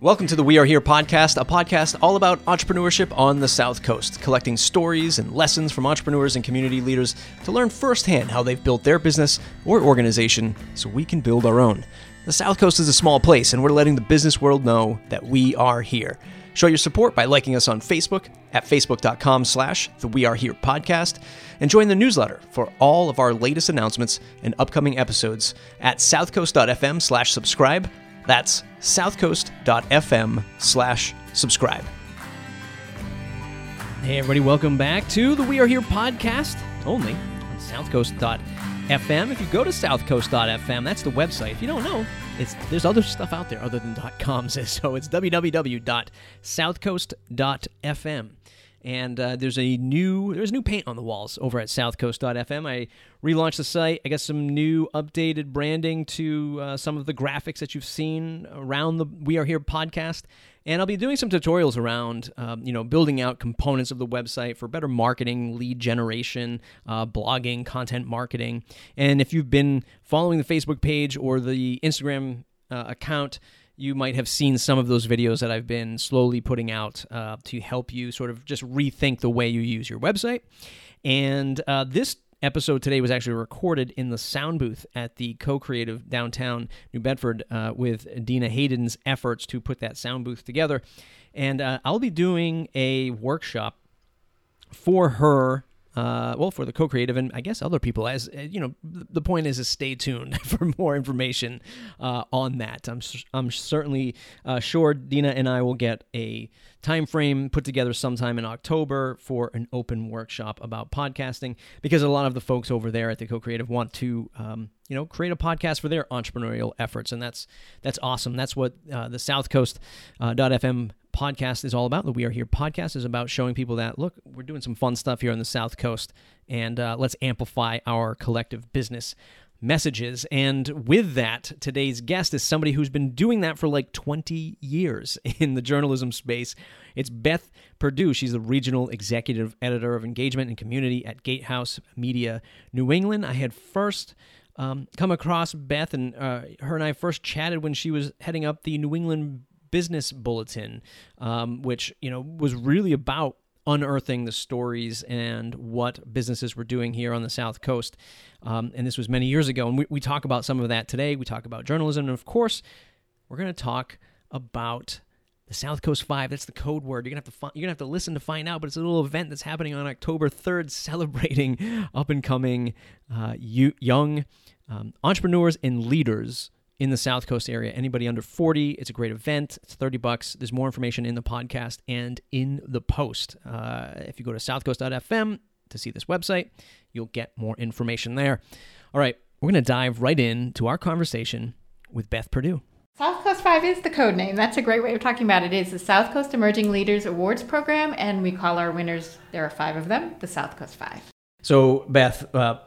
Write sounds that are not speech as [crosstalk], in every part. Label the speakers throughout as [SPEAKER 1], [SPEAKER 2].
[SPEAKER 1] Welcome to the We Are Here podcast, a podcast all about entrepreneurship on the South Coast, collecting stories and lessons from entrepreneurs and community leaders to learn firsthand how they've built their business or organization so we can build our own. The South Coast is a small place, and we're letting the business world know that we are here. Show your support by liking us on Facebook at facebook.com slash the We Are Here podcast, and join the newsletter for all of our latest announcements and upcoming episodes at southcoast.fm slash subscribe. That's southcoast.fm slash subscribe. Hey, everybody, welcome back to the We Are Here podcast, only on southcoast.fm. If you go to southcoast.fm, that's the website. If you don't know, it's there's other stuff out there other than .coms, [laughs] so it's www.southcoast.fm and uh, there's a new there's new paint on the walls over at southcoast.fm i relaunched the site. I got some new updated branding to uh, some of the graphics that you've seen around the we are here podcast. And i'll be doing some tutorials around um, you know building out components of the website for better marketing lead generation uh, blogging content marketing. And if you've been following the facebook page or the instagram uh, account you might have seen some of those videos that I've been slowly putting out uh, to help you sort of just rethink the way you use your website. And uh, this episode today was actually recorded in the sound booth at the co-creative downtown New Bedford uh, with Dena Haden's efforts to put that sound booth together. And uh, I'll be doing a workshop for her uh, well, for the co-creative and I guess other people. As uh, you know, the point is, is stay tuned [laughs] for more information uh, on that. I'm I'm certainly uh, sure Dena and I will get a time frame put together sometime in October for an open workshop about podcasting because a lot of the folks over there at the co-creative want to. Um, you know, create a podcast for their entrepreneurial efforts, and that's that's awesome. That's what uh, the South Coast uh, .fm podcast is all about. The We Are Here podcast is about showing people that, look, we're doing some fun stuff here on the South Coast, and uh, let's amplify our collective business messages. And with that, today's guest is somebody who's been doing that for like 20 years [laughs] in the journalism space. It's Beth Perdue. She's the regional executive editor of engagement and community at Gatehouse Media New England. I had first. Um, come across Beth and uh, her and I first chatted when she was heading up the New England business bulletin, um, which you know was really about unearthing the stories and what businesses were doing here on the South Coast. Um, and this was many years ago. And we, we talk about some of that today. We talk about journalism. And of course, we're going to talk about the South Coast Five. That's the code word. You're gonna have to you're gonna have to listen to find out. But it's a little event that's happening on October 3rd, [laughs] celebrating up and coming uh, young um, entrepreneurs and leaders in the South Coast area. Anybody under 40, it's a great event. It's 30 bucks. There's more information in the podcast and in the post. Uh, if you go to southcoast.fm to see this website, you'll get more information there. All right, we're going to dive right into our conversation with Beth Perdue.
[SPEAKER 2] South Coast 5 is the code name. That's a great way of talking about it. It is the South Coast Emerging Leaders Awards program, and we call our winners, there are five of them, the South Coast 5.
[SPEAKER 1] So, Beth, uh,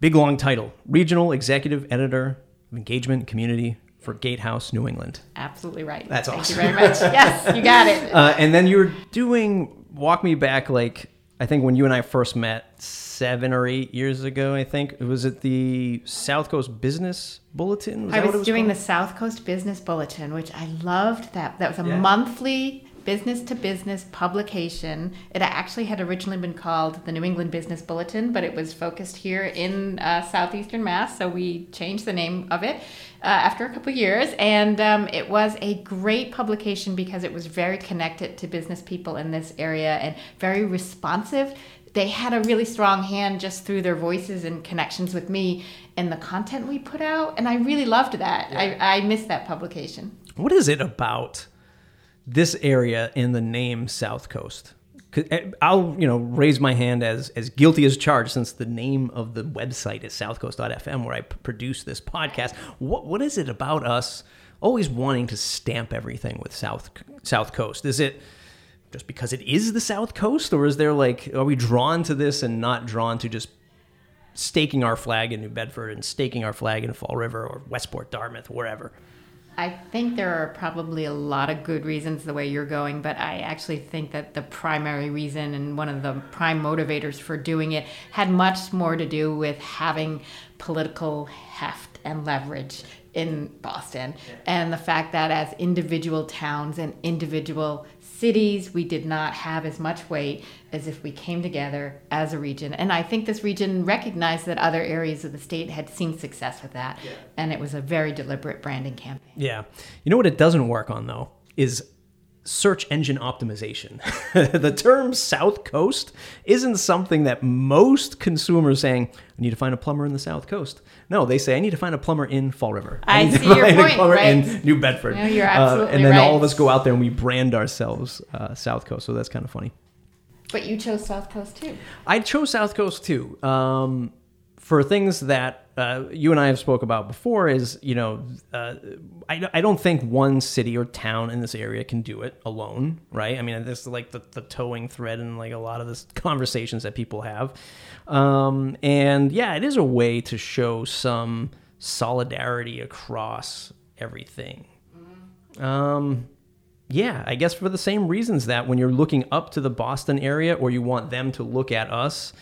[SPEAKER 1] big long title Regional Executive Editor engagement community for Gatehouse New England.
[SPEAKER 2] Absolutely right.
[SPEAKER 1] That's
[SPEAKER 2] Thank
[SPEAKER 1] awesome.
[SPEAKER 2] you very much. [laughs] yes, you got it.
[SPEAKER 1] Uh, and then you were doing walk me back like I think when you and I first met seven or eight years ago. I think was it the South Coast Business Bulletin.
[SPEAKER 2] Was I was, was doing called? the South Coast Business Bulletin, which I loved. That that was a yeah. monthly business to business publication. It actually had originally been called the New England Business Bulletin, but it was focused here in uh, southeastern Mass, so we changed the name of it uh, after a couple years. And um, it was a great publication because it was very connected to business people in this area and very responsive. They had a really strong hand just through their voices and connections with me and the content we put out. And I really loved that. Yeah. I, I missed that publication.
[SPEAKER 1] What is it about? This area in the name South Coast. Eh, I'll you know raise my hand as as guilty as charged since the name of the website is southcoast.fm where I p- produce this podcast. What what is it about us always wanting to stamp everything with South South Coast? Is it just because it is the South Coast, or is there like are we drawn to this and not drawn to just staking our flag in New Bedford and staking our flag in Fall River or Westport, Dartmouth, wherever?
[SPEAKER 2] I think there are probably a lot of good reasons the way you're going, but I actually think that the primary reason and one of the prime motivators for doing it had much more to do with having political heft and leverage in Boston. And the fact that as individual towns and individual cities, we did not have as much weight as if we came together as a region. And I think this region recognized that other areas of the state had seen success with that. Yeah. And it was a very deliberate branding campaign.
[SPEAKER 1] Yeah. You know what it doesn't work on, though, is search engine optimization. [laughs] the term South Coast isn't something that most consumers saying, I need to find a plumber in the South Coast. No, they say, I need to find a plumber in Fall River.
[SPEAKER 2] I,
[SPEAKER 1] I
[SPEAKER 2] see
[SPEAKER 1] your
[SPEAKER 2] point, a plumber right?
[SPEAKER 1] in New Bedford.
[SPEAKER 2] No, you're absolutely
[SPEAKER 1] uh, and then
[SPEAKER 2] right.
[SPEAKER 1] all of us go out there and we brand ourselves uh, South Coast. So that's kind of funny.
[SPEAKER 2] But you chose South Coast too.
[SPEAKER 1] I chose South Coast too. Um, for things that uh, you and I have spoke about before is, you know, uh, I, I don't think one city or town in this area can do it alone, right? I mean, this is like the, the towing thread and like a lot of this conversations that people have. Um, and yeah, it is a way to show some solidarity across everything. Um, yeah, I guess for the same reasons that when you're looking up to the Boston area or you want them to look at us,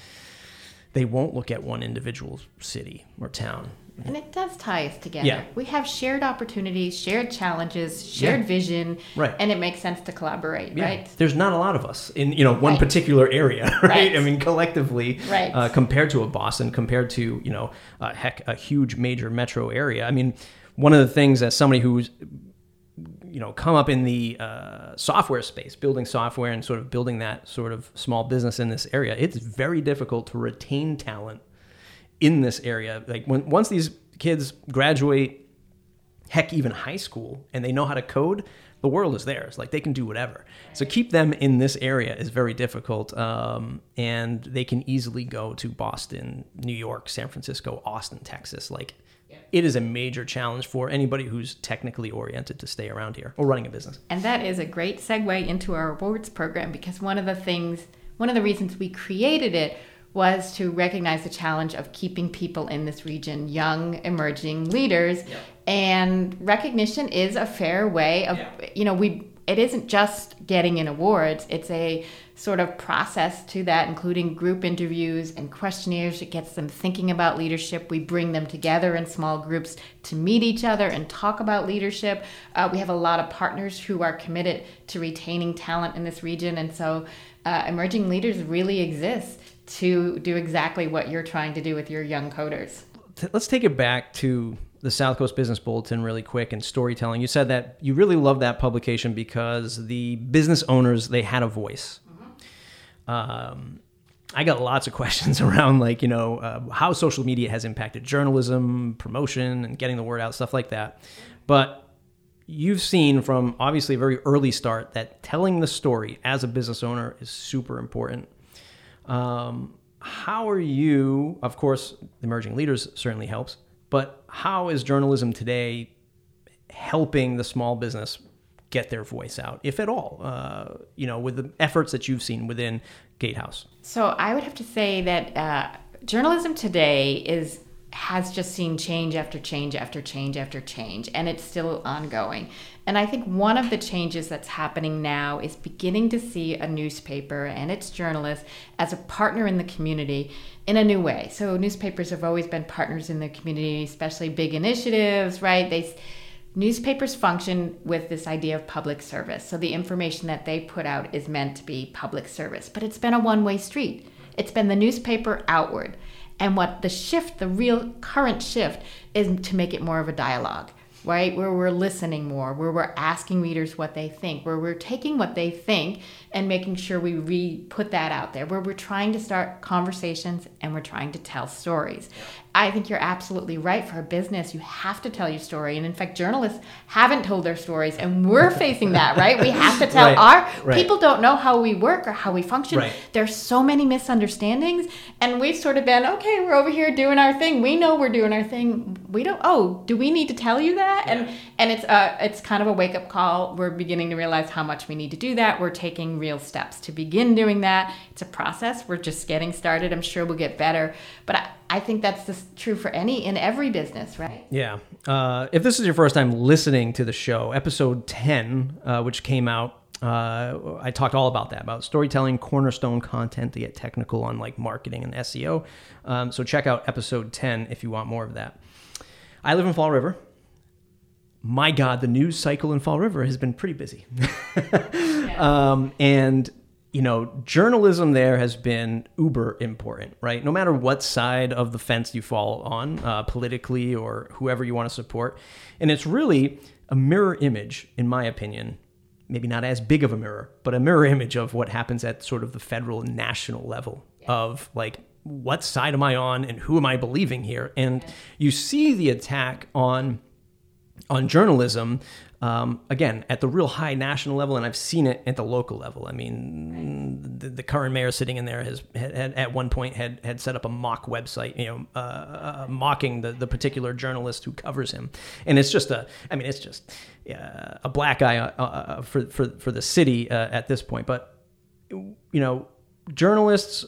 [SPEAKER 1] they won't look at one individual city or town.
[SPEAKER 2] And it does tie us together.
[SPEAKER 1] Yeah.
[SPEAKER 2] We have shared opportunities, shared challenges, shared
[SPEAKER 1] Yeah.
[SPEAKER 2] vision,
[SPEAKER 1] Right.
[SPEAKER 2] and it makes sense to collaborate,
[SPEAKER 1] Yeah.
[SPEAKER 2] right?
[SPEAKER 1] There's not a lot of us in you know one
[SPEAKER 2] Right.
[SPEAKER 1] particular area, right? [laughs]
[SPEAKER 2] Right.
[SPEAKER 1] I mean, collectively,
[SPEAKER 2] Right.
[SPEAKER 1] uh, compared to a Boston, compared to you know, uh, heck, a huge major metro area. I mean, one of the things as somebody who's you know come up in the uh, software space, building software and sort of building that sort of small business in this area, it's very difficult to retain talent in this area. Like when once these kids graduate, heck, even high school, and they know how to code, the world is theirs. Like they can do whatever. So keep them in this area is very difficult, um, and they can easily go to Boston, New York, San Francisco, Austin, Texas. Like it is a major challenge for anybody who's technically oriented to stay around here or running a business.
[SPEAKER 2] And that is a great segue into our awards program because one of the things, one of the reasons we created it was to recognize the challenge of keeping people in this region, young, emerging leaders.
[SPEAKER 1] Yep.
[SPEAKER 2] And recognition is a fair way of,
[SPEAKER 1] Yeah.
[SPEAKER 2] you know, we, it isn't just getting in awards, it's a sort of process to that, including group interviews and questionnaires. It gets them thinking about leadership. We bring them together in small groups to meet each other and talk about leadership. Uh, we have a lot of partners who are committed to retaining talent in this region. And so uh, emerging leaders really exist to do exactly what you're trying to do with your young coders.
[SPEAKER 1] Let's take it back to the South Coast Business Bulletin really quick and storytelling. You said that you really loved that publication because the business owners they had a voice. Um, I got lots of [laughs] questions around like you know uh, how social media has impacted journalism, promotion, and getting the word out, stuff like that. But you've seen from obviously a very early start that telling the story as a business owner is super important. Um, how are you? Of course, emerging leaders certainly helps, but how is journalism today helping the small business get their voice out, if at all? Uh, you know, with the efforts that you've seen within Gatehouse.
[SPEAKER 2] So I would have to say that uh, journalism today is has just seen change after change after change after change, and it's still ongoing. And I think one of the changes that's happening now is beginning to see a newspaper and its journalists as a partner in the community in a new way. So newspapers have always been partners in the community, especially big initiatives, right? They newspapers function with this idea of public service. So the information that they put out is meant to be public service, but it's been a one way street. It's been the newspaper outward. And what the shift, the real current shift, is to make it more of a dialogue, right? Where we're listening more, where we're asking readers what they think, where we're taking what they think and making sure we re put that out there, where we're trying to start conversations and we're trying to tell stories. I think you're absolutely right. For a business, you have to tell your story. And in fact, journalists haven't told their stories, and we're facing that, right? We have to tell [laughs]
[SPEAKER 1] Right,
[SPEAKER 2] our
[SPEAKER 1] right.
[SPEAKER 2] people don't know how we work or how we function.
[SPEAKER 1] Right.
[SPEAKER 2] There's so many misunderstandings, and we've sort of been okay. We're over here doing our thing. We know we're doing our thing. We don't. Oh, do we need to tell you that? And and it's uh it's kind of a wake up call. We're beginning to realize how much we need to do that. We're taking real steps to begin doing that. It's a process. We're just getting started. I'm sure we'll get better, but I, I think that's just true for any in every business, right?
[SPEAKER 1] Yeah. Uh, if this is your first time listening to the show, episode 10, uh, which came out, uh, I talked all about that, about storytelling, cornerstone content to get technical on like marketing and SEO. Um, so check out episode 10 if you want more of that. I live in Fall River. My God, the news cycle in Fall River has been pretty busy. [laughs] um, and you know, journalism there has been uber important, right? No matter what side of the fence you fall on, uh, politically or whoever you want to support. And it's really a mirror image, in my opinion, maybe not as big of a mirror, but a mirror image of what happens at sort of the federal and national level yeah. of like, what side am I on and who am I believing here? And you see the attack on on journalism um, again at the real high national level, and I've seen it at the local level. I mean, the, the current mayor sitting in there has had, at one point had had set up a mock website, you know, uh, uh, mocking the the particular journalist who covers him, and it's just a, I mean, it's just uh, a black eye uh, uh, for for for the city uh, at this point. But you know, journalists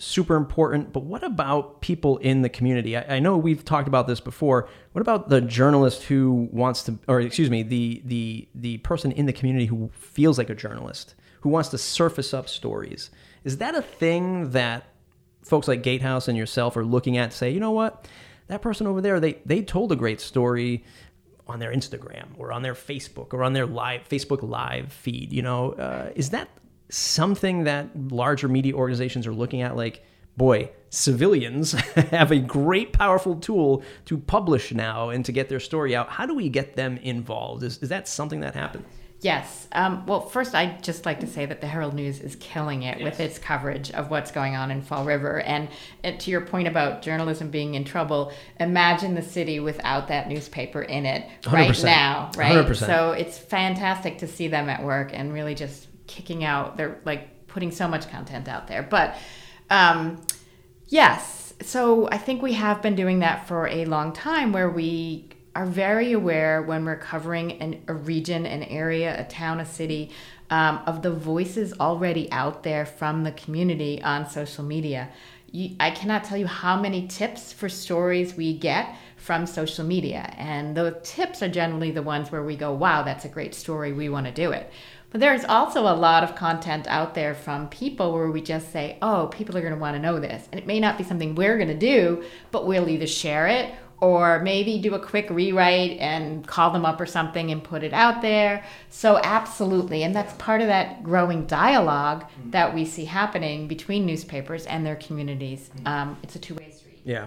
[SPEAKER 1] super important. But what about people in the community? I, I, know we've talked about this before. What about the journalist who wants to, or excuse me, the the the person in the community who feels like a journalist, who wants to surface up stories? Is that a thing that folks like Gatehouse and yourself are looking at? Say, you know what, that person over there, they they told a great story on their Instagram or on their Facebook or on their live Facebook live feed. You know, uh, is that something that larger media organizations are looking at like boy civilians [laughs] have a great powerful tool to publish now and to get their story out how do we get them involved is, is that something that happens
[SPEAKER 2] Yes. Um, well, first, I'd just like to say that the Herald News is killing it yes. with its coverage of what's going on in Fall River. And, and, to your point about journalism being in trouble, imagine the city without that newspaper in it right 100%. now, right? 100%. So it's fantastic to see them at work and really just kicking out they're like putting so much content out there. But um, yes. So i think we have been doing that for a long time where we are very aware when we're covering an, a region an area a town a city um, of the voices already out there from the community on social media. You, i cannot tell you how many tips for stories we get from social media. And those tips are generally the ones where we go wow that's a great story. We want to do it but there's also a lot of content out there from people where we just say, oh, people are going to want to know this. And it may not be something we're going to do, but we'll either share it or maybe do a quick rewrite and call them up or something and put it out there. So, absolutely. And that's part of that growing dialogue mm-hmm. that we see happening between newspapers and their communities. Mm-hmm. Um, it's a two way street.
[SPEAKER 1] Yeah.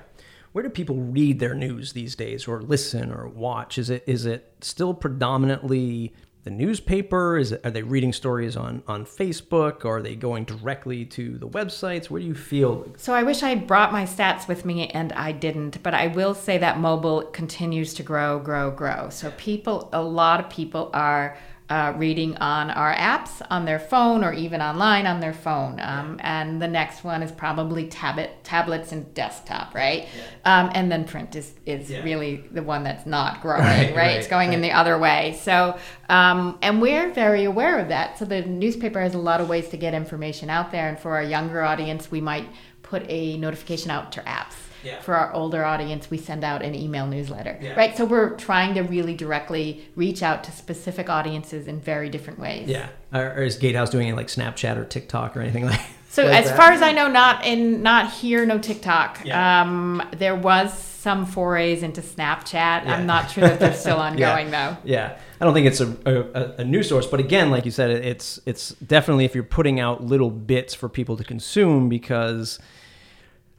[SPEAKER 1] Where do people read their news these days or listen or watch? Is it is it still predominantly the newspaper? Is are they reading stories on, on Facebook or are they going directly to the websites? Where do you feel?
[SPEAKER 2] So I wish I had brought my stats with me and I didn't, but I will say that mobile continues to grow, grow, grow. So people, a lot of people are uh, reading on our apps on their phone or even online on their phone. Um, and the next one is probably tablet, tablets and desktop, right? Yeah. Um, and then print is, is yeah. really the one that's not [laughs] growing, right? right? right it's going right. in the other way. So, um, and we're very aware of that. So the newspaper has a lot of ways to get information out there. And for our younger audience, we might put a notification out to apps. Yeah. For our older audience, we send out an email newsletter, yeah. right? So we're trying to really directly reach out to specific audiences in very different ways.
[SPEAKER 1] Yeah. Or, is Gatehouse doing it like Snapchat or TikTok or anything [laughs] like?
[SPEAKER 2] So
[SPEAKER 1] like
[SPEAKER 2] as that? far as I know, not in not here, no TikTok. Yeah. Um, there was some forays into Snapchat. Yeah. I'm not sure that they're still [laughs] ongoing
[SPEAKER 1] yeah.
[SPEAKER 2] though.
[SPEAKER 1] Yeah, I don't think it's a, a, a news source, but again, like you said, it's it's definitely if you're putting out little bits for people to consume because,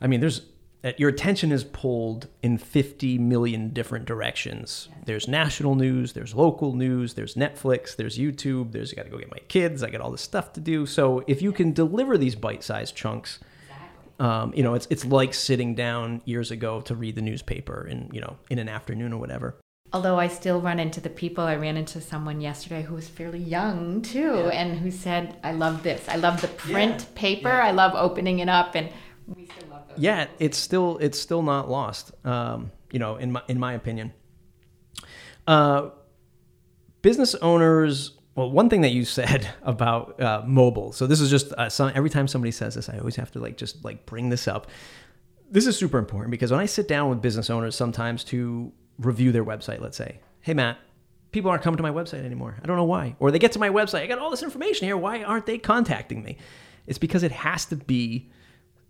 [SPEAKER 1] I mean, there's your attention is pulled in 50 million different directions. There's national news, there's local news, there's Netflix, there's YouTube, there's I got to go get my kids, I got all this stuff to do. So if you can deliver these bite-sized chunks, um, you know, it's it's like sitting down years ago to read the newspaper in you know in an afternoon or whatever.
[SPEAKER 2] Although I still run into the people, I ran into someone yesterday who was fairly young too, yeah. and who said, "I love this. I love the print yeah. paper. Yeah. I love opening it up and."
[SPEAKER 1] Yeah, it's still it's still not lost. Um, you know, in my in my opinion, uh, business owners. Well, one thing that you said [laughs] about uh, mobile. So this is just uh, some, every time somebody says this, I always have to like just like bring this up. This is super important because when I sit down with business owners sometimes to review their website, let's say, hey Matt, people aren't coming to my website anymore. I don't know why. Or they get to my website, I got all this information here. Why aren't they contacting me? It's because it has to be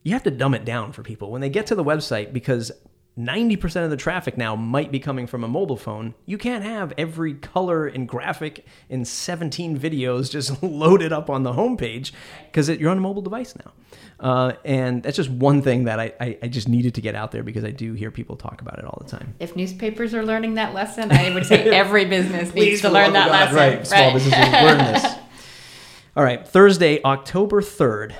[SPEAKER 1] you have to dumb it down for people when they get to the website because 90% of the traffic now might be coming from a mobile phone. You can't have every color and graphic in 17 videos [laughs] just loaded up on the homepage because you're on a mobile device now. Uh, and that's just one thing that I, I, I, just needed to get out there because I do hear people talk about it all the time.
[SPEAKER 2] If newspapers are learning that lesson, I would say [laughs] every business needs to learn that God, lesson. Right, right.
[SPEAKER 1] small businesses learn this. [laughs] All right, Thursday, October 3rd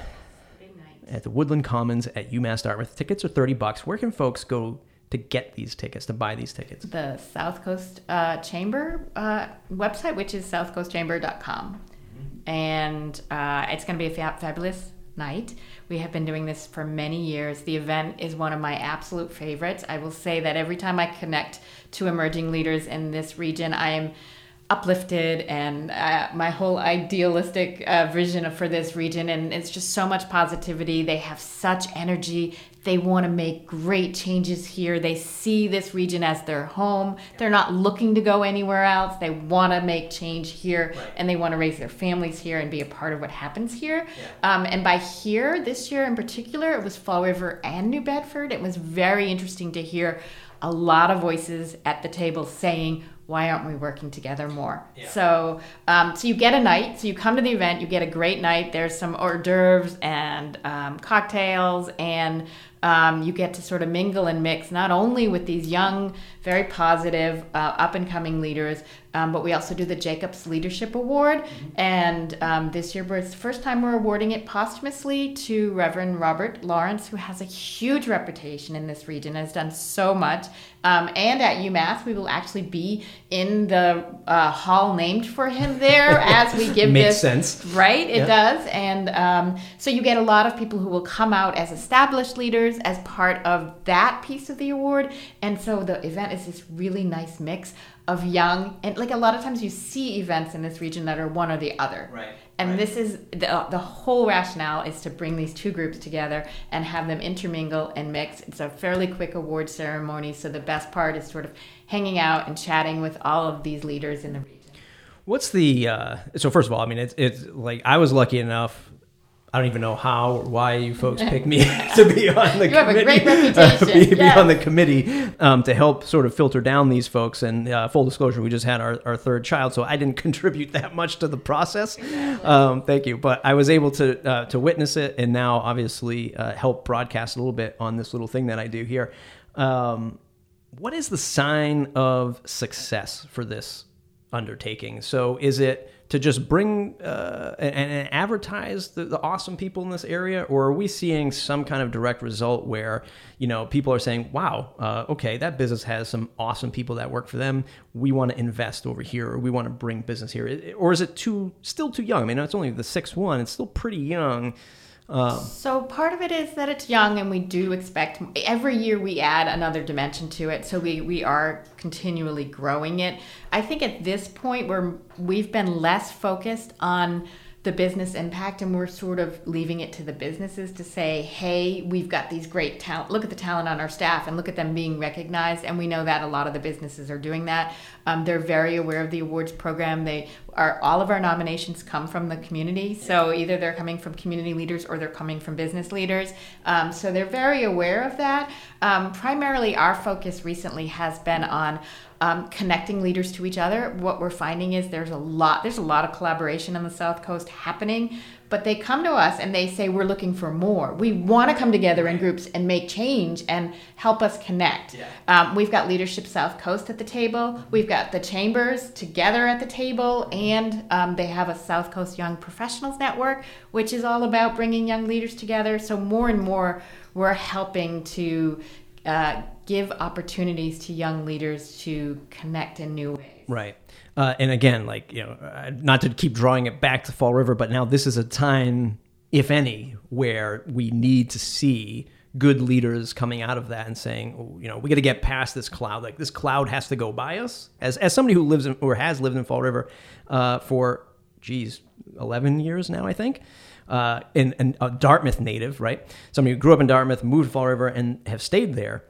[SPEAKER 1] at the Woodland Commons at UMass Dartmouth. Tickets are 30 bucks. Where can folks go to get these tickets, to buy these tickets?
[SPEAKER 2] The South Coast uh, Chamber uh, website, which is southcoastchamber.com. Mm-hmm. And uh, it's going to be a fa- fabulous night. We have been doing this for many years. The event is one of my absolute favorites. I will say that every time I connect to emerging leaders in this region, I am uplifted and uh, my whole idealistic uh, vision for this region. And it's just so much positivity. They have such energy. They want to make great changes here. They see this region as their home. They're not looking to go anywhere else. They want to make change here. Right. and they want to raise their families here and be a part of what happens here. Yeah. um, and by here this year in particular it was fall river and new bedford. It was very interesting to hear a lot of voices at the table saying why aren't we working together more? Yeah. So, um, so you get a night. So you come to the event, you get a great night. There's some hors d'oeuvres and um, cocktails, and um, you get to sort of mingle and mix not only with these young, very positive, uh, up and coming leaders, um, but we also do the Jacobs Leadership Award. Mm-hmm. And um, this year, it's the first time we're awarding it posthumously to Reverend Robert Lawrence, who has a huge reputation in this region, has done so much. Um, and at UMass, we will actually be in the uh, hall named for him there [laughs] as we give
[SPEAKER 1] Makes
[SPEAKER 2] this.
[SPEAKER 1] sense.
[SPEAKER 2] Right? It does. And um, so you get a lot of people who will come out as established leaders as part of that piece of the award. And so the event is this really nice mix of young and like a lot of times you see events in this region that are one or the other.
[SPEAKER 1] Right.
[SPEAKER 2] And
[SPEAKER 1] right.
[SPEAKER 2] this is the, the whole rationale is to bring these two groups together and have them intermingle and mix. It's a fairly quick award ceremony, so the best part is sort of hanging out and chatting with all of these leaders in the region.
[SPEAKER 1] What's the uh, so first of all, I mean it's it's like I was lucky enough I don't even know how or why you folks picked me [laughs] to be on the [laughs]
[SPEAKER 2] you
[SPEAKER 1] committee.
[SPEAKER 2] have a great reputation. [laughs]
[SPEAKER 1] be, yes. be on the committee um, to help sort of filter down these folks. And uh, full disclosure, we just had our, our third child, so I didn't contribute that much to the process. Um, thank you, but I was able to uh, to witness it, and now obviously uh, help broadcast a little bit on this little thing that I do here. Um, what is the sign of success for this undertaking? So is it to just bring uh, and, and, advertise the, the, awesome people in this area, or are we seeing some kind of direct result where you know people are saying, "Wow, uh, okay, that business has some awesome people that work for them. We want to invest over here, or we want to bring business here," or is it too still too young? I mean, it's only the sixth one; it's still pretty young.
[SPEAKER 2] Um, so part of it is that it's young, and we do expect every year we add another dimension to it. So we we are continually growing it. I think at this point where we've been less focused on the business impact and we're sort of leaving it to the businesses to say hey we've got these great talent look at the talent on our staff and look at them being recognized and we know that a lot of the businesses are doing that um, they're very aware of the awards program they are all of our nominations come from the community. So either they're coming from community leaders or they're coming from business leaders. Um, so they're very aware of that. Um, primarily our focus recently has been on um, connecting leaders to each other. What we're finding is there's a lot there's a lot of collaboration on the South Coast happening, but they come to us and they say we're looking for more. We want to come together in groups and make change and help us connect. Yeah. Um, we've got Leadership South Coast at the table. We've got the chambers together at the table, and um, they have a South Coast Young Professionals Network, which is all about bringing young leaders together. So more and more we're helping to uh, give opportunities to young leaders to connect in new ways.
[SPEAKER 1] Right. Uh, and again, like, you know, uh, not to keep drawing it back to Fall River, but now this is a time, if any, where we need to see good leaders coming out of that and saying, oh, you know, we got to get past this cloud. Like this cloud has to go by us. As as somebody who lives in or has lived in Fall River uh, for, geez, eleven years now, I think. Uh, and, and a Dartmouth native, right? Somebody who grew up in Dartmouth, moved to Fall River, and have stayed there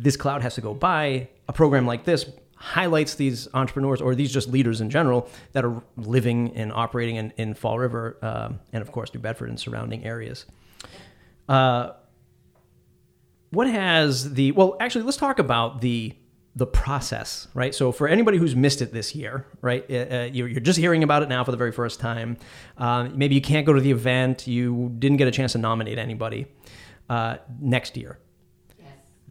[SPEAKER 1] this cloud has to go by. A program like this highlights these entrepreneurs or these just leaders in general that are living and operating in, in Fall River uh, and, of course, New Bedford and surrounding areas. Uh, what has the well? Actually, let's talk about the the process, right? So for anybody who's missed it this year, right, uh, uh you're, you're, just hearing about it now for the very first time. Uh, maybe you can't go to the event. You didn't get a chance to nominate anybody uh, next year. Yes.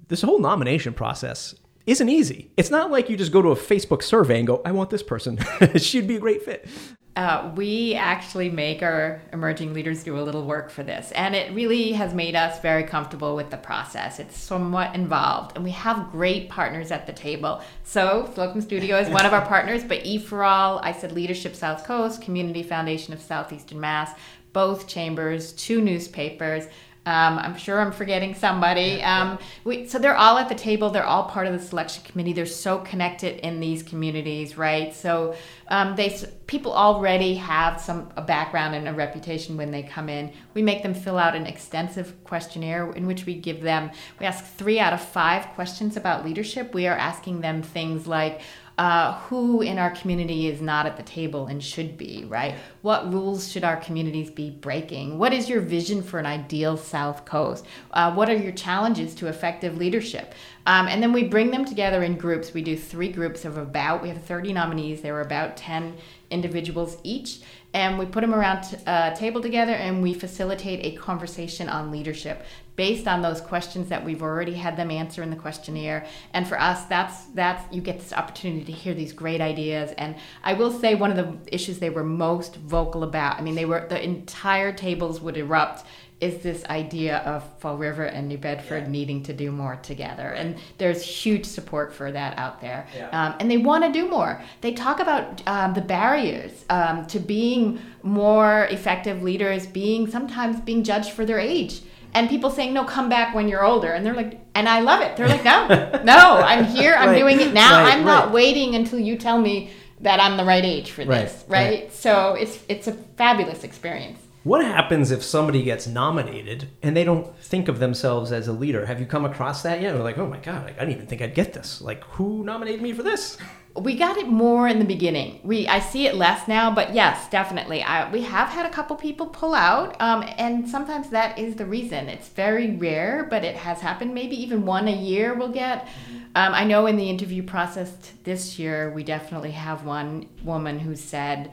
[SPEAKER 1] This whole nomination process isn't easy. It's not like you just go to a Facebook survey and go, "I want this person. [laughs] She'd be a great fit."
[SPEAKER 2] Uh, we actually make our emerging leaders do a little work for this, and it really has made us very comfortable with the process. It's somewhat involved, and we have great partners at the table. So, Slocum Studio is one of our partners, but E for All, I said Leadership South Coast, Community Foundation of Southeastern Mass, both chambers, two newspapers. Um, I'm sure I'm forgetting somebody. Um, we, so they're all at the table. They're all part of the selection committee. They're so connected in these communities, right? So um, they people already have some a background and a reputation when they come in. We make them fill out an extensive questionnaire in which we give them. We ask three out of five questions about leadership. We are asking them things like uh, who in our community is not at the table and should be, right? What rules should our communities be breaking? What is your vision for an ideal South Coast? Uh, what are your challenges to effective leadership? Um, and then we bring them together in groups. We do three groups of about, we have 30 nominees. There were about 10 individuals each and we put them around a uh, table together and we facilitate a conversation on leadership based on those questions that we've already had them answer in the questionnaire and for us that's that's you get this opportunity to hear these great ideas and i will say one of the issues they were most vocal about i mean they were the entire tables would erupt is this idea of Fall River and New Bedford yeah. needing to do more together. And there's huge support for that out there. Yeah. Um, and they want to do more. They talk about um, the barriers um, to being more effective leaders, being sometimes being judged for their age. And people saying, no, come back when you're older. And they're like, and I love it. They're like, no, [laughs] no, I'm here. I'm right. doing it now. Right, I'm not right. waiting until you tell me that I'm the right age for this, right? So it's it's a fabulous experience.
[SPEAKER 1] What happens if somebody gets nominated and they don't think of themselves as a leader? Have you come across that yet? They're like, oh my God, I didn't even think I'd get this. Like, who nominated me for this?
[SPEAKER 2] We got it more in the beginning. We I see it less now, but yes, definitely. I, we have had a couple people pull out, um, and sometimes that is the reason. It's very rare, but it has happened. Maybe even one a year we'll get. Um, I know in the interview process this year, we definitely have one woman who said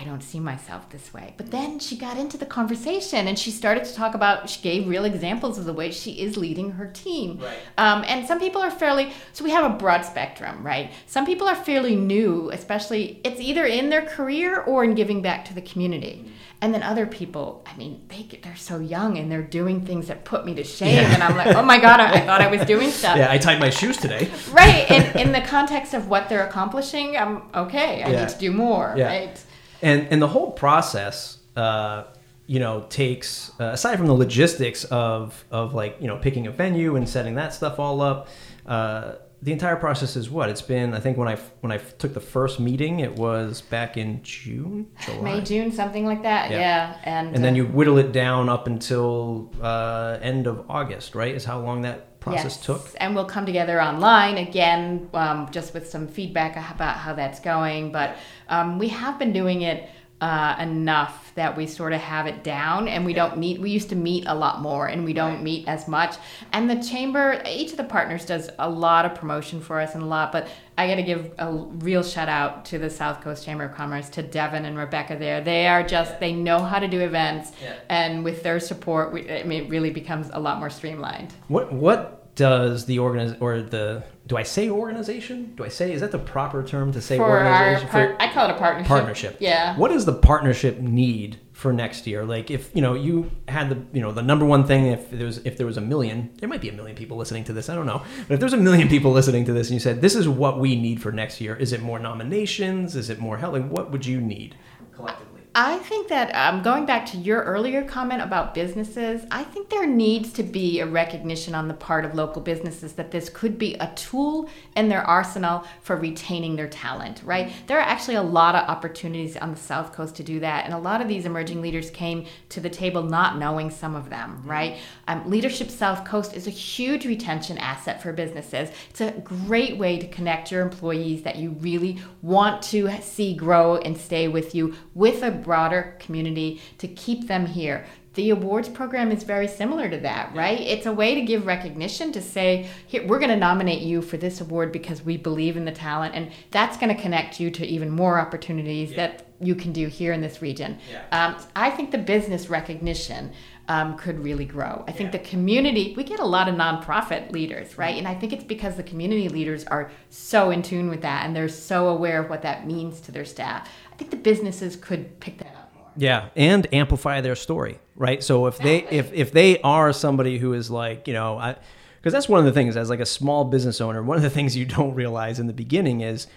[SPEAKER 2] I don't see myself this way. But then she got into the conversation and she started to talk about, she gave real examples of the way she is leading her team. Right. Um, and some people are fairly, so we have a broad spectrum, right? Some people are fairly new, especially, it's either in their career or in giving back to the community. Mm-hmm. And then other people, I mean, they, they're so young and they're doing things that put me to shame. Yeah. And I'm like, oh my God, I, I, thought I was doing stuff.
[SPEAKER 1] Yeah, I tied my shoes today.
[SPEAKER 2] right. In, in the context of what they're accomplishing, I'm okay. I yeah. need to do more, yeah. right?
[SPEAKER 1] And and the whole process uh, you know takes uh, aside from the logistics of of like you know picking a venue and setting that stuff all up uh, the entire process is what it's been i think when i when i took the first meeting it was back in june
[SPEAKER 2] July. may june something like that yeah, yeah.
[SPEAKER 1] and and then you uh, whittle it down up until uh, end of august right is how long that process yes. took
[SPEAKER 2] and we'll come together online again um, just with some feedback about how that's going but um, we have been doing it uh, enough that we sort of have it down and we don't meet we used to meet a lot more and we don't right. meet as much and the chamber each of the partners does a lot of promotion for us and a lot but i got to give a real shout out to the south coast chamber of commerce to devin and rebecca there they are just yeah. they know how to do events yeah. and with their support we, I mean, it really becomes a lot more streamlined
[SPEAKER 1] what what does the organiz or the do I say organization? Do I say is that the proper term to say
[SPEAKER 2] for
[SPEAKER 1] organization?
[SPEAKER 2] Our for I call it a partnership.
[SPEAKER 1] Partnership.
[SPEAKER 2] Yeah.
[SPEAKER 1] What does the partnership need for next year? Like if you know you had the you know the number one thing if there was if there was a million there might be a million people listening to this I don't know but if there's a million people listening to this and you said this is what we need for next year is it more nominations is it more help like what would you need collectively?
[SPEAKER 2] I think that um, going back to your earlier comment about businesses, I think there needs to be a recognition on the part of local businesses that this could be a tool in their arsenal for retaining their talent, right? There are actually a lot of opportunities on the South Coast to do that. And a lot of these emerging leaders came to the table not knowing some of them, right? Um, Leadership South Coast is a huge retention asset for businesses. It's a great way to connect your employees that you really want to see grow and stay with you with a broader community to keep them here. the awards program is very similar to that, right? It's a way to give recognition to say, here, we're going to nominate you for this award because we believe in the talent, and that's going to connect you to even more opportunities yeah. that you can do here in this region. Yeah. Um, I think the business recognition um, could really grow. I think yeah. the community, we get a lot of nonprofit leaders, right? And I think it's because the community leaders are so in tune with that and they're so aware of what that means to their staff. I think the businesses could pick that up more.
[SPEAKER 1] Yeah, and amplify their story, right? So if exactly. they if if they are somebody who is like, you know, I because that's one of the things as like a small business owner, one of the [laughs] things you don't realize in the beginning is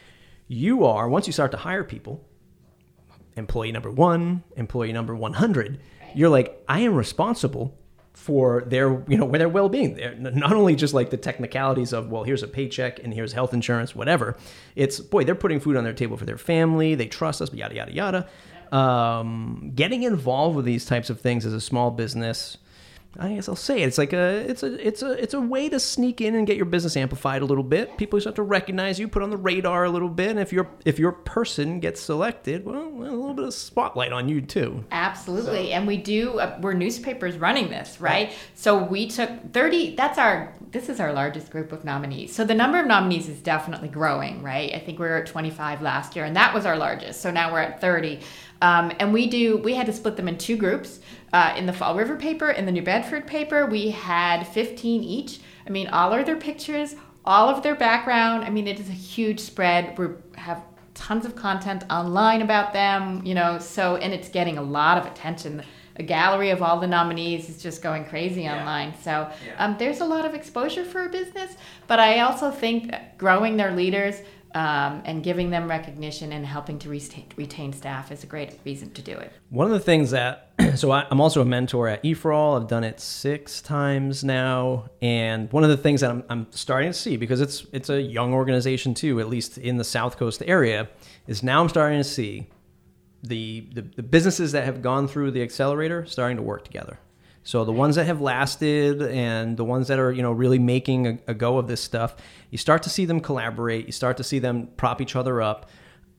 [SPEAKER 1] you are once you start to hire people, employee number 1, employee number 100, you're like, I am responsible for their you know their well-being. They're not only just like the technicalities of well here's a paycheck and here's health insurance whatever. It's boy they're putting food on their table for their family. They trust us yada yada yada. Um, getting involved with these types of things as a small business I guess I'll say it. It's like a it's a it's a it's a way to sneak in and get your business amplified a little bit. People start to recognize you, put on the radar a little bit. And if your if your person gets selected, well, a little bit of spotlight on you too.
[SPEAKER 2] Absolutely, so. and we do. Uh, we're newspapers running this, right? right? So we took thirty. That's our this is our largest group of nominees. So the number of nominees is definitely growing, right? I think we were at twenty five last year, and that was our largest. So now we're at thirty. Um, and we do we had to split them in two groups. Uh, in the Fall River paper, in the New Bedford paper, we had 15 each. I mean, all of their pictures, all of their background. I mean, it is a huge spread. We have tons of content online about them, you know, so, and it's getting a lot of attention. A gallery of all the nominees is just going crazy yeah. online. So yeah. um, there's a lot of exposure for a business, but I also think growing their leaders, um, and giving them recognition and helping to retain, retain staff is a great reason to do it.
[SPEAKER 1] One of the things that, [clears throat] so I, am also a mentor at eForAll. I've done it six times now, and one of the things that I'm, I'm starting to see because it's it's a young organization too, at least in the South Coast area, is now I'm starting to see the, the, the businesses that have gone through the accelerator starting to work together. So the ones that have lasted and the ones that are, you know, really making a, a, go of this stuff, you start to see them collaborate. You start to see them prop each other up,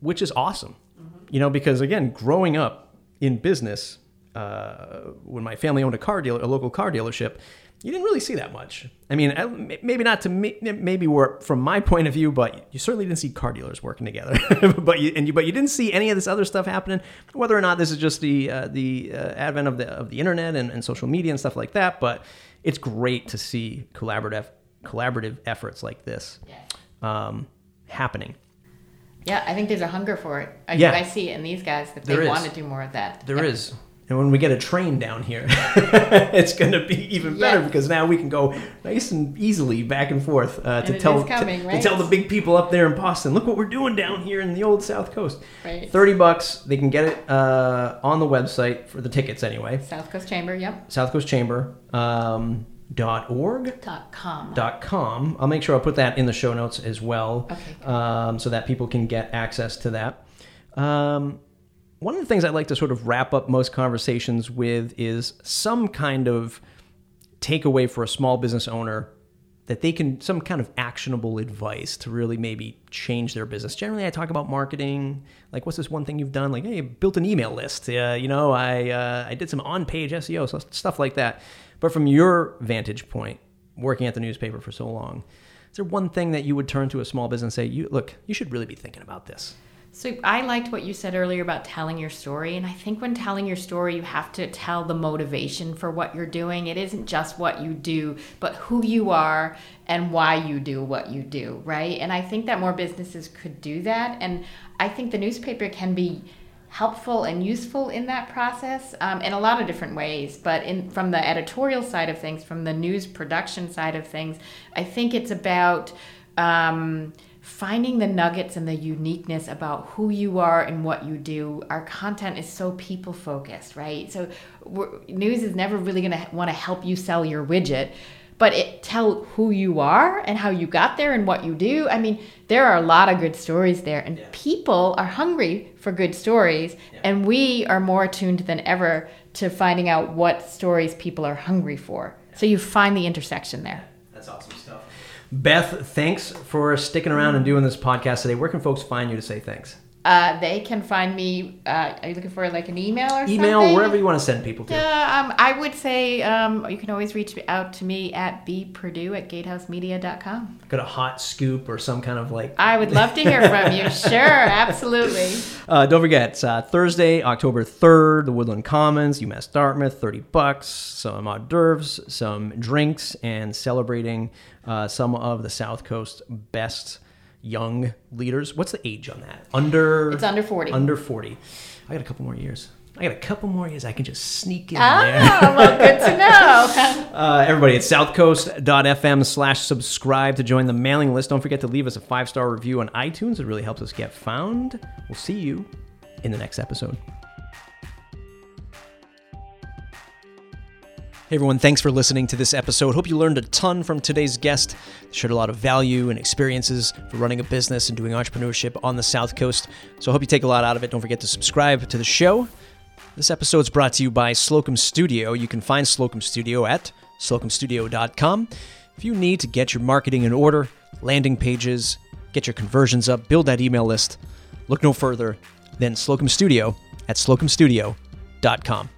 [SPEAKER 1] which is awesome. Mm-hmm. You know, because again, growing up in business, uh, when my family owned a car dealer, a local car dealership, you didn't really see that much. I mean, maybe not to me, maybe from my point of view, but you certainly didn't see car dealers working together. [laughs] but you and you, but you didn't see any of this other stuff happening. Whether or not this is just the uh, the uh, advent of the of the internet and, and social media and stuff like that, but it's great to see collaborative collaborative efforts like this um, happening.
[SPEAKER 2] Yeah, I think there's a hunger for it. I, yeah. I see it in these guys that they want to do more of that.
[SPEAKER 1] There is. And when we get a train down here, [laughs] it's going to be even better yes. because now we can go nice and easily back and forth uh, to tell coming, to, right? to, tell the big people up there in Boston, look what we're doing down here in the old South Coast. Right. Thirty bucks. They can get it uh, on the website for the tickets anyway.
[SPEAKER 2] South Coast Chamber. Yep.
[SPEAKER 1] South Coast Chamber. Um, dot org
[SPEAKER 2] dot com
[SPEAKER 1] dot com i'll make sure i'll put that in the show notes as well okay, um, so that people can get access to that um, one of the things I like to sort of wrap up most conversations with is some kind of takeaway for a small business owner that they can some kind of actionable advice to really maybe change their business. Generally, I talk about marketing. Like, what's this one thing you've done? Like, hey, built an email list. Uh, you know, I uh, I did some on-page SEO, so stuff like that. But from your vantage point, working at the newspaper for so long, is there one thing that you would turn to a small business and say, "You look, you should really be thinking about this"?
[SPEAKER 2] So I liked what you said earlier about telling your story. And I think when telling your story, you have to tell the motivation for what you're doing. It isn't just what you do, but who you are and why you do what you do, right? And I think that more businesses could do that. And I think the newspaper can be helpful and useful in that process um, in a lot of different ways. But in from the editorial side of things, from the news production side of things, I think it's about. Um, finding the nuggets and the uniqueness about who you are and what you do. Our content is so people focused, right? So news is never really going to want to help you sell your widget, but it tell who you are and how you got there and what you do. I mean, there are a lot of good stories there and yeah. people are hungry for good stories yeah. and we are more attuned than ever to finding out what stories people are hungry for. Yeah. So you find the intersection there.
[SPEAKER 1] That's awesome. Beth, thanks for sticking around and doing this podcast today. Where can folks find you to say thanks?
[SPEAKER 2] Uh, they can find me. Uh, are you looking for like an email or
[SPEAKER 1] Email
[SPEAKER 2] something?
[SPEAKER 1] wherever you want to send people to.
[SPEAKER 2] Yeah, um, I would say um, you can always reach out to me at bperdue at gatehousemedia.com.
[SPEAKER 1] Got a hot scoop or some kind of like.
[SPEAKER 2] I would love to hear from you. [laughs] Sure, absolutely.
[SPEAKER 1] Uh, don't forget uh, Thursday, October third, the Woodland Commons, UMass Dartmouth, thirty bucks, some hors d'oeuvres, some drinks, and celebrating uh, some of the South Coast best young leaders. What's the age on that? Under.
[SPEAKER 2] It's under 40.
[SPEAKER 1] Under forty. I got a couple more years. I got a couple more years. I can just sneak in
[SPEAKER 2] Oh,
[SPEAKER 1] there.
[SPEAKER 2] well, good to [laughs] know.
[SPEAKER 1] Uh, everybody at southcoast.fm slash subscribe to join the mailing list. Don't forget to leave us a five star review on iTunes. It really helps us get found. We'll see you in the next episode. Hey everyone, thanks for listening to this episode. Hope you learned a ton from today's guest. Shared a lot of value and experiences for running a business and doing entrepreneurship on the South Coast. So I hope you take a lot out of it. Don't forget to subscribe to the show. This episode is brought to you by Slocum Studio. You can find Slocum Studio at slocumstudio.com. If you need to get your marketing in order, landing pages, get your conversions up, build that email list, look no further than Slocum Studio at slocumstudio.com.